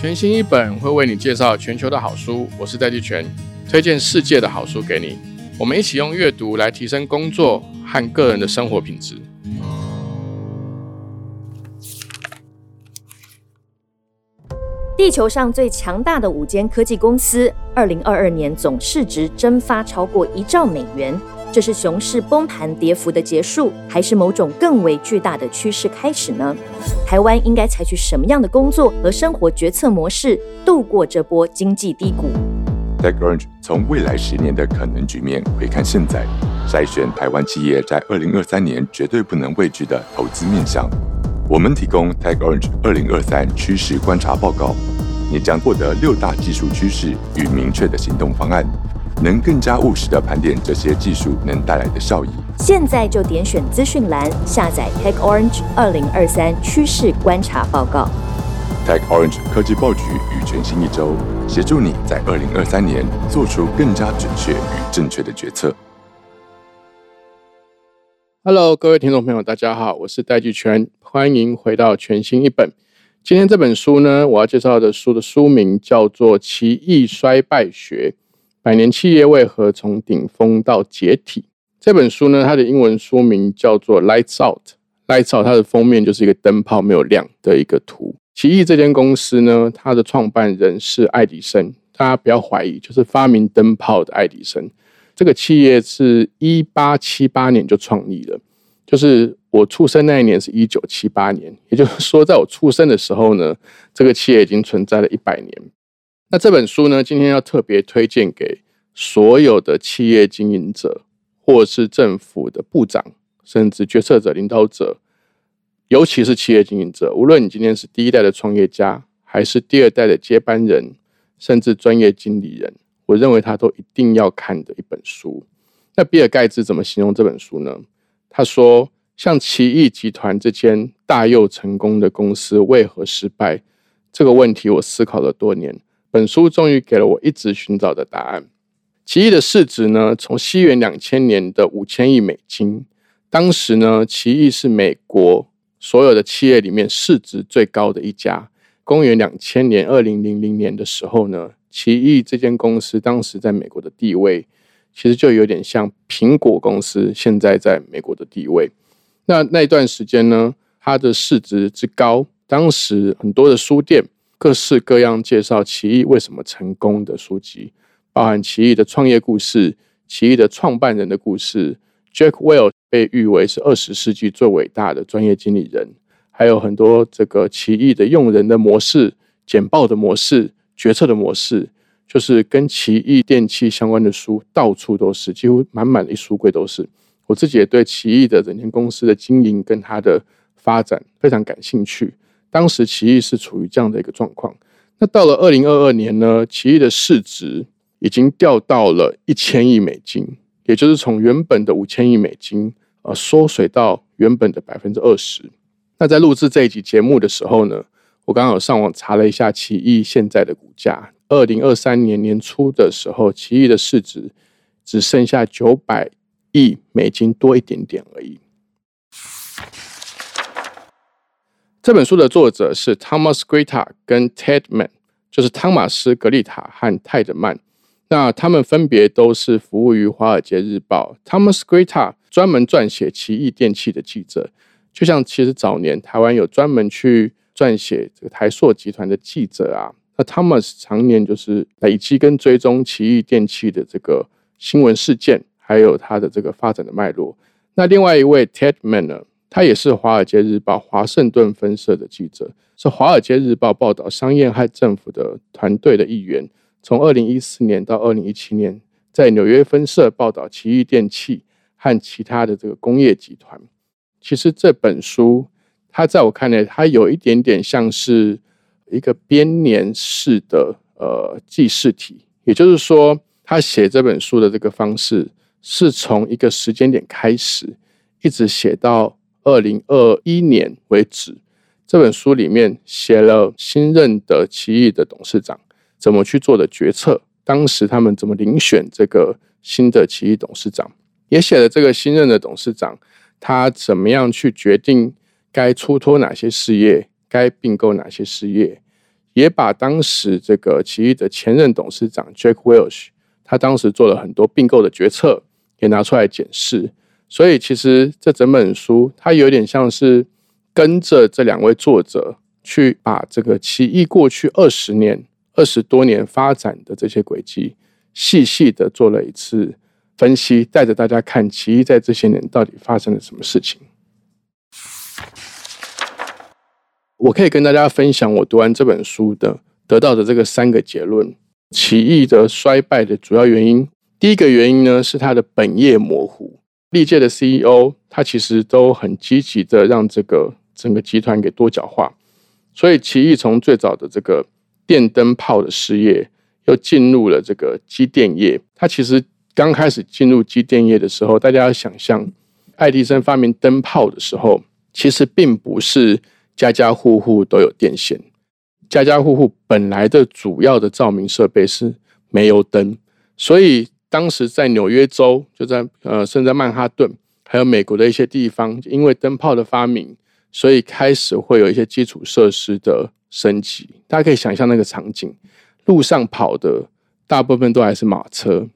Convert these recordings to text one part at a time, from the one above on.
全新一本会为你介绍全球的好书，我是戴季全，推荐世界的好书给你。我们一起用阅读来提升工作和个人的生活品质。地球上最强大的五间科技公司，二零二二年总市值蒸发超过一兆美元。这是熊市崩盘跌幅的结束，还是某种更为巨大的趋势开始呢？台湾应该采取什么样的工作和生活决策模式度过这波经济低谷？TechOrange 从未来十年的可能局面回看现在，筛选台湾企业在二零二三年绝对不能畏惧的投资面向。我们提供 TechOrange 二零二三趋势观察报告，你将获得六大技术趋势与明确的行动方案。能更加务实的盘点这些技术能带来的效益。现在就点选资讯栏下载 Tech Orange 二零二三趋势观察报告。Tech Orange 科技报局与全新一周，协助你在二零二三年做出更加准确与正确的决策。Hello，各位听众朋友，大家好，我是戴季全，欢迎回到全新一本。今天这本书呢，我要介绍的书的书名叫做《奇异衰败学》。百年企业为何从顶峰到解体？这本书呢，它的英文书名叫做《Lights Out》。Lights Out，它的封面就是一个灯泡没有亮的一个图。奇异这间公司呢，它的创办人是爱迪生，大家不要怀疑，就是发明灯泡的爱迪生。这个企业是一八七八年就创立了，就是我出生那一年是一九七八年，也就是说，在我出生的时候呢，这个企业已经存在了一百年。那这本书呢？今天要特别推荐给所有的企业经营者，或是政府的部长，甚至决策者、领导者，尤其是企业经营者。无论你今天是第一代的创业家，还是第二代的接班人，甚至专业经理人，我认为他都一定要看的一本书。那比尔盖茨怎么形容这本书呢？他说：“像奇异集团这间大又成功的公司为何失败？这个问题我思考了多年。”本书终于给了我一直寻找的答案。奇异的市值呢，从西元两千年的五千亿美金，当时呢，奇异是美国所有的企业里面市值最高的一家。公元两千年二零零零年的时候呢，奇异这间公司当时在美国的地位，其实就有点像苹果公司现在在美国的地位。那那一段时间呢，它的市值之高，当时很多的书店。各式各样介绍奇异为什么成功的书籍，包含奇异的创业故事、奇异的创办人的故事。Jack Welch 被誉为是二十世纪最伟大的专业经理人，还有很多这个奇异的用人的模式、简报的模式、决策的模式，就是跟奇异电器相关的书到处都是，几乎满满的一书柜都是。我自己也对奇异的整间公司的经营跟它的发展非常感兴趣。当时奇异是处于这样的一个状况，那到了二零二二年呢，奇异的市值已经掉到了一千亿美金，也就是从原本的五千亿美金，呃，缩水到原本的百分之二十。那在录制这一集节目的时候呢，我刚好上网查了一下奇异现在的股价，二零二三年年初的时候，奇异的市值只剩下九百亿美金多一点点而已。这本书的作者是 Thomas Greta 跟 Ted Man，就是汤马斯·格丽塔和泰德曼。那他们分别都是服务于《华尔街日报》。Thomas Greta 专门撰写奇异电器的记者，就像其实早年台湾有专门去撰写这个台塑集团的记者啊。那 Thomas 常年就是累积跟追踪奇异电器的这个新闻事件，还有它的这个发展的脉络。那另外一位 Ted Man 呢？他也是《华尔街日报》华盛顿分社的记者，是《华尔街日报》报道商业和政府的团队的一员。从二零一四年到二零一七年，在纽约分社报道奇异电器和其他的这个工业集团。其实这本书，它在我看来，它有一点点像是一个编年式的呃记事体，也就是说，他写这本书的这个方式，是从一个时间点开始，一直写到。二零二一年为止，这本书里面写了新任的奇异的董事长怎么去做的决策，当时他们怎么遴选这个新的奇异董事长，也写了这个新任的董事长他怎么样去决定该出脱哪些事业，该并购哪些事业，也把当时这个奇异的前任董事长 Jack Welch，他当时做了很多并购的决策，也拿出来检视。所以其实这整本书，它有点像是跟着这两位作者去把这个奇异过去二十年、二十多年发展的这些轨迹，细细的做了一次分析，带着大家看奇异在这些年到底发生了什么事情。我可以跟大家分享我读完这本书的得到的这个三个结论：奇异的衰败的主要原因，第一个原因呢是它的本业模糊。历届的 CEO，他其实都很积极的让这个整个集团给多角化，所以奇异从最早的这个电灯泡的事业，又进入了这个机电业。他其实刚开始进入机电业的时候，大家要想象，爱迪生发明灯泡的时候，其实并不是家家户户都有电线，家家户户本来的主要的照明设备是煤油灯，所以。当时在纽约州，就在呃，甚至在曼哈顿，还有美国的一些地方，因为灯泡的发明，所以开始会有一些基础设施的升级。大家可以想象那个场景：路上跑的大部分都还是马车，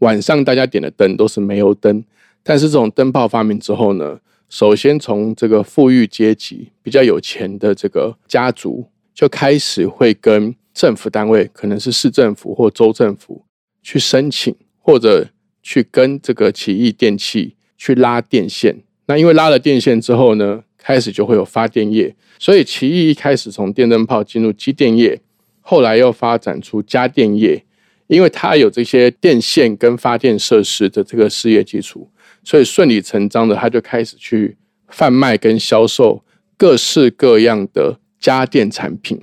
晚上大家点的灯都是煤油灯。但是这种灯泡发明之后呢，首先从这个富裕阶级、比较有钱的这个家族，就开始会跟政府单位，可能是市政府或州政府去申请。或者去跟这个奇异电器去拉电线，那因为拉了电线之后呢，开始就会有发电业，所以奇异一开始从电灯泡进入机电业，后来又发展出家电业，因为它有这些电线跟发电设施的这个事业基础，所以顺理成章的，它就开始去贩卖跟销售各式各样的家电产品，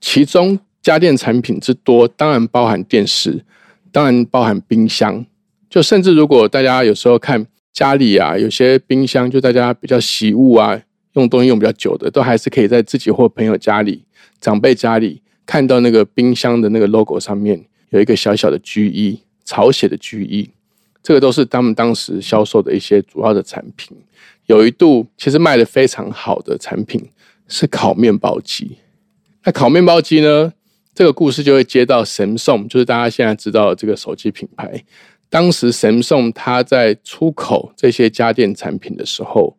其中家电产品之多，当然包含电视。当然包含冰箱，就甚至如果大家有时候看家里啊，有些冰箱就大家比较习物啊，用东西用比较久的，都还是可以在自己或朋友家里、长辈家里看到那个冰箱的那个 logo 上面有一个小小的 G E 草写的 G E，这个都是他们当时销售的一些主要的产品。有一度其实卖的非常好的产品是烤面包机，那烤面包机呢？这个故事就会接到 Samsung，就是大家现在知道的这个手机品牌。当时 Samsung 它在出口这些家电产品的时候，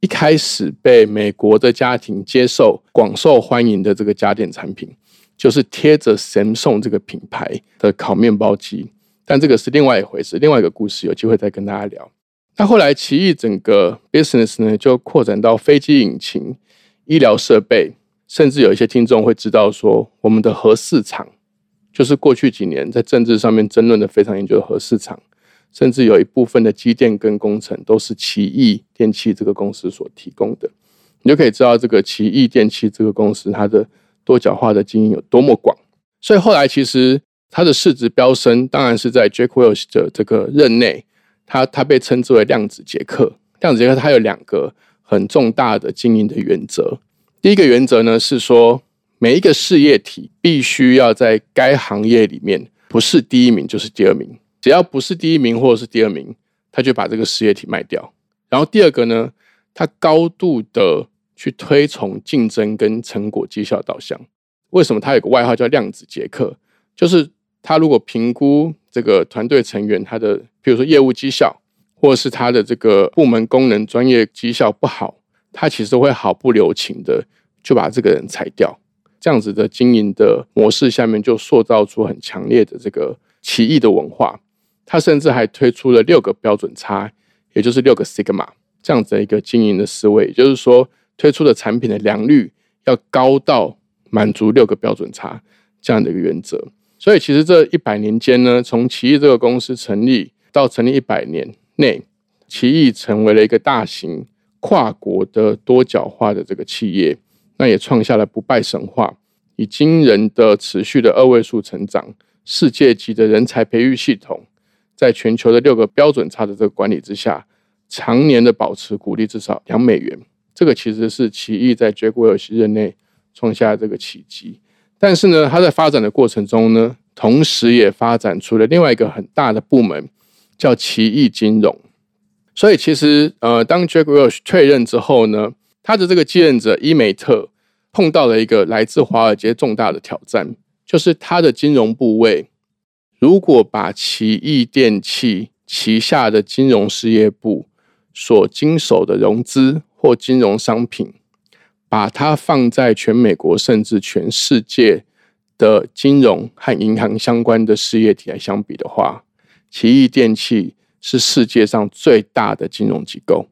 一开始被美国的家庭接受、广受欢迎的这个家电产品，就是贴着 Samsung 这个品牌的烤面包机。但这个是另外一回事，另外一个故事，有机会再跟大家聊。那后来奇异整个 business 呢，就扩展到飞机引擎、医疗设备。甚至有一些听众会知道说，我们的核市场就是过去几年在政治上面争论的非常研究的核市场，甚至有一部分的机电跟工程都是奇异电器这个公司所提供的，你就可以知道这个奇异电器这个公司它的多角化的经营有多么广。所以后来其实它的市值飙升，当然是在 Jack Welch 的这个任内，他他被称之为量子杰克。量子杰克它有两个很重大的经营的原则。第一个原则呢是说，每一个事业体必须要在该行业里面不是第一名就是第二名，只要不是第一名或者是第二名，他就把这个事业体卖掉。然后第二个呢，他高度的去推崇竞争跟成果绩效导向。为什么他有个外号叫量子杰克？就是他如果评估这个团队成员他的，比如说业务绩效，或者是他的这个部门功能专业绩效不好。他其实会毫不留情的就把这个人裁掉，这样子的经营的模式下面就塑造出很强烈的这个奇异的文化。他甚至还推出了六个标准差，也就是六个 sigma 这样子的一个经营的思维，也就是说推出的产品的良率要高到满足六个标准差这样的一个原则。所以其实这一百年间呢，从奇异这个公司成立到成立一百年内，奇异成为了一个大型。跨国的多角化的这个企业，那也创下了不败神话，以惊人的持续的二位数成长，世界级的人才培育系统，在全球的六个标准差的这个管理之下，常年的保持股利至少两美元，这个其实是奇异在杰国尔西任内创下这个奇迹。但是呢，它在发展的过程中呢，同时也发展出了另外一个很大的部门，叫奇异金融。所以其实，呃，当 Jack Welch 退任之后呢，他的这个继任者伊美特碰到了一个来自华尔街重大的挑战，就是它的金融部位如果把奇异电器旗下的金融事业部所经手的融资或金融商品，把它放在全美国甚至全世界的金融和银行相关的事业体来相比的话，奇异电器是世界上最大的金融机构。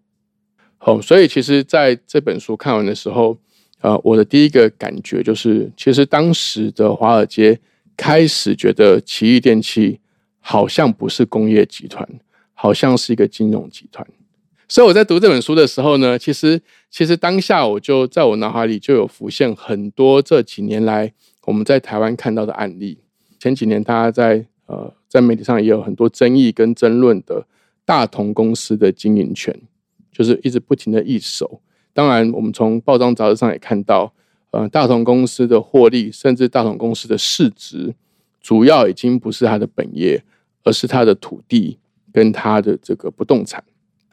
好，所以其实在这本书看完的时候，呃，我的第一个感觉就是，其实当时的华尔街开始觉得奇异电器好像不是工业集团，好像是一个金融集团。所以我在读这本书的时候呢，其实其实当下我就在我脑海里就有浮现很多这几年来我们在台湾看到的案例。前几年大家在呃在媒体上也有很多争议跟争论的大同公司的经营权。就是一直不停的易手，当然，我们从报章杂志上也看到，呃，大同公司的获利，甚至大同公司的市值，主要已经不是它的本业，而是它的土地跟它的这个不动产，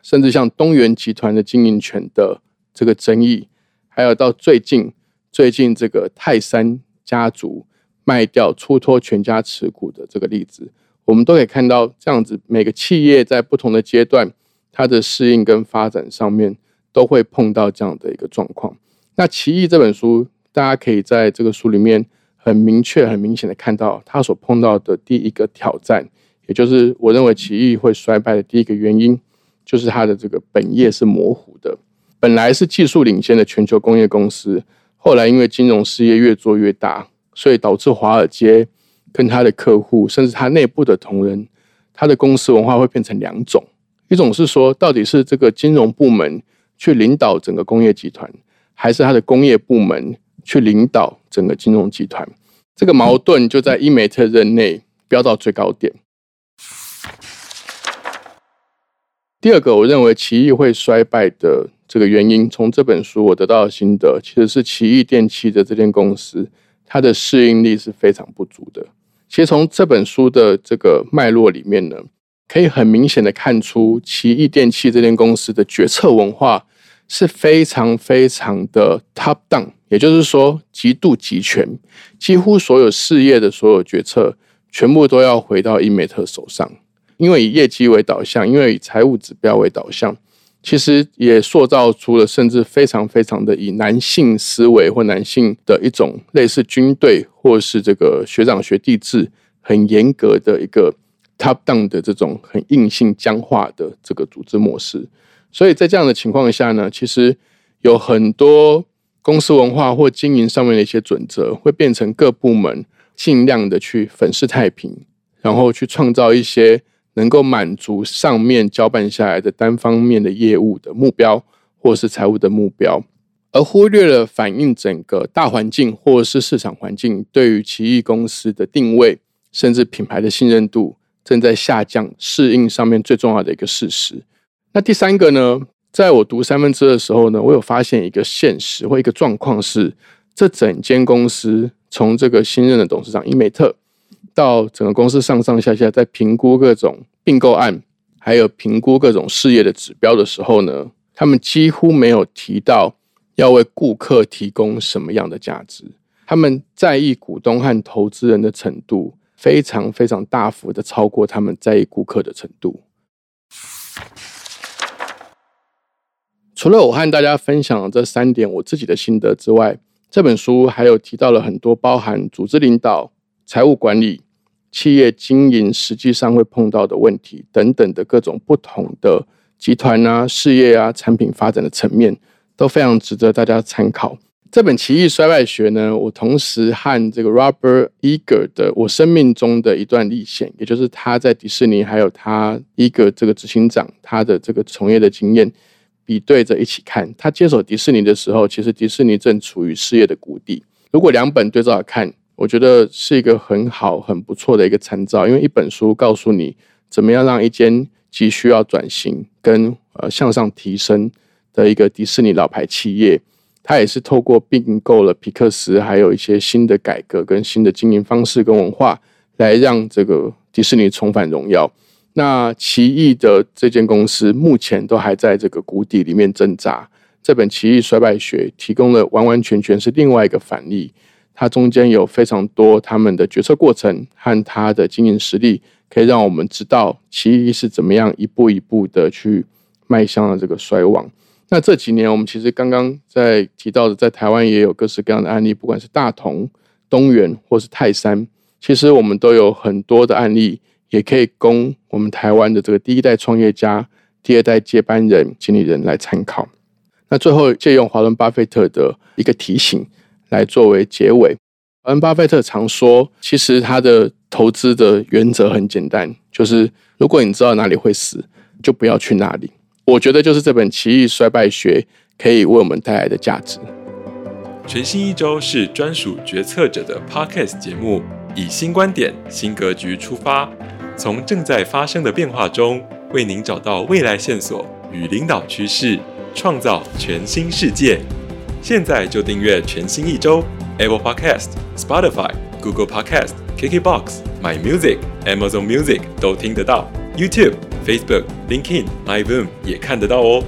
甚至像东元集团的经营权的这个争议，还有到最近最近这个泰山家族卖掉出脱全家持股的这个例子，我们都可以看到，这样子每个企业在不同的阶段。它的适应跟发展上面都会碰到这样的一个状况。那《奇异》这本书，大家可以在这个书里面很明确、很明显的看到，它所碰到的第一个挑战，也就是我认为奇异会衰败的第一个原因，就是它的这个本业是模糊的。本来是技术领先的全球工业公司，后来因为金融事业越做越大，所以导致华尔街跟他的客户，甚至他内部的同仁，他的公司文化会变成两种。一种是说，到底是这个金融部门去领导整个工业集团，还是他的工业部门去领导整个金融集团？这个矛盾就在伊美特任内飙到最高点。第二个，我认为奇异会衰败的这个原因，从这本书我得到的心得，其实是奇异电器的这间公司，它的适应力是非常不足的。其实从这本书的这个脉络里面呢。可以很明显的看出，奇异电器这间公司的决策文化是非常非常的 top down，也就是说极度集权，几乎所有事业的所有决策全部都要回到伊美特手上。因为以业绩为导向，因为以财务指标为导向，其实也塑造出了甚至非常非常的以男性思维或男性的一种类似军队或是这个学长学弟制很严格的一个。Top down 的这种很硬性僵化的这个组织模式，所以在这样的情况下呢，其实有很多公司文化或经营上面的一些准则，会变成各部门尽量的去粉饰太平，然后去创造一些能够满足上面交办下来的单方面的业务的目标，或是财务的目标，而忽略了反映整个大环境或是市场环境对于奇异公司的定位，甚至品牌的信任度。正在下降，适应上面最重要的一个事实。那第三个呢？在我读三分之二的时候呢，我有发现一个现实或一个状况是，这整间公司从这个新任的董事长伊美特到整个公司上上下下在评估各种并购案，还有评估各种事业的指标的时候呢，他们几乎没有提到要为顾客提供什么样的价值。他们在意股东和投资人的程度。非常非常大幅的超过他们在意顾客的程度。除了我和大家分享这三点我自己的心得之外，这本书还有提到了很多包含组织领导、财务管理、企业经营实际上会碰到的问题等等的各种不同的集团啊、事业啊、产品发展的层面，都非常值得大家参考。这本《奇异衰败学》呢，我同时和这个 Robert Eager 的《我生命中的一段历险》，也就是他在迪士尼还有他一个这个执行长他的这个从业的经验比对着一起看。他接手迪士尼的时候，其实迪士尼正处于事业的谷底。如果两本对照看，我觉得是一个很好、很不错的一个参照。因为一本书告诉你怎么样让一间急需要转型跟呃向上提升的一个迪士尼老牌企业。他也是透过并购了皮克斯，还有一些新的改革跟新的经营方式跟文化，来让这个迪士尼重返荣耀。那奇异的这间公司目前都还在这个谷底里面挣扎。这本《奇异衰败学》提供了完完全全是另外一个反例，它中间有非常多他们的决策过程和他的经营实力，可以让我们知道奇异是怎么样一步一步的去迈向了这个衰亡。那这几年，我们其实刚刚在提到的，在台湾也有各式各样的案例，不管是大同、东元或是泰山，其实我们都有很多的案例，也可以供我们台湾的这个第一代创业家、第二代接班人、经理人来参考。那最后借用华伦巴菲特的一个提醒来作为结尾。华伦巴菲特常说，其实他的投资的原则很简单，就是如果你知道哪里会死，就不要去那里。我觉得就是这本《奇异衰败学》可以为我们带来的价值。全新一周是专属决策者的 Podcast 节目，以新观点、新格局出发，从正在发生的变化中，为您找到未来线索与领导趋势，创造全新世界。现在就订阅全新一周，Apple Podcast、Spotify、Google Podcast、KKBox、My Music、Amazon Music 都听得到，YouTube。Facebook、LinkedIn、MyVoom 也看得到哦。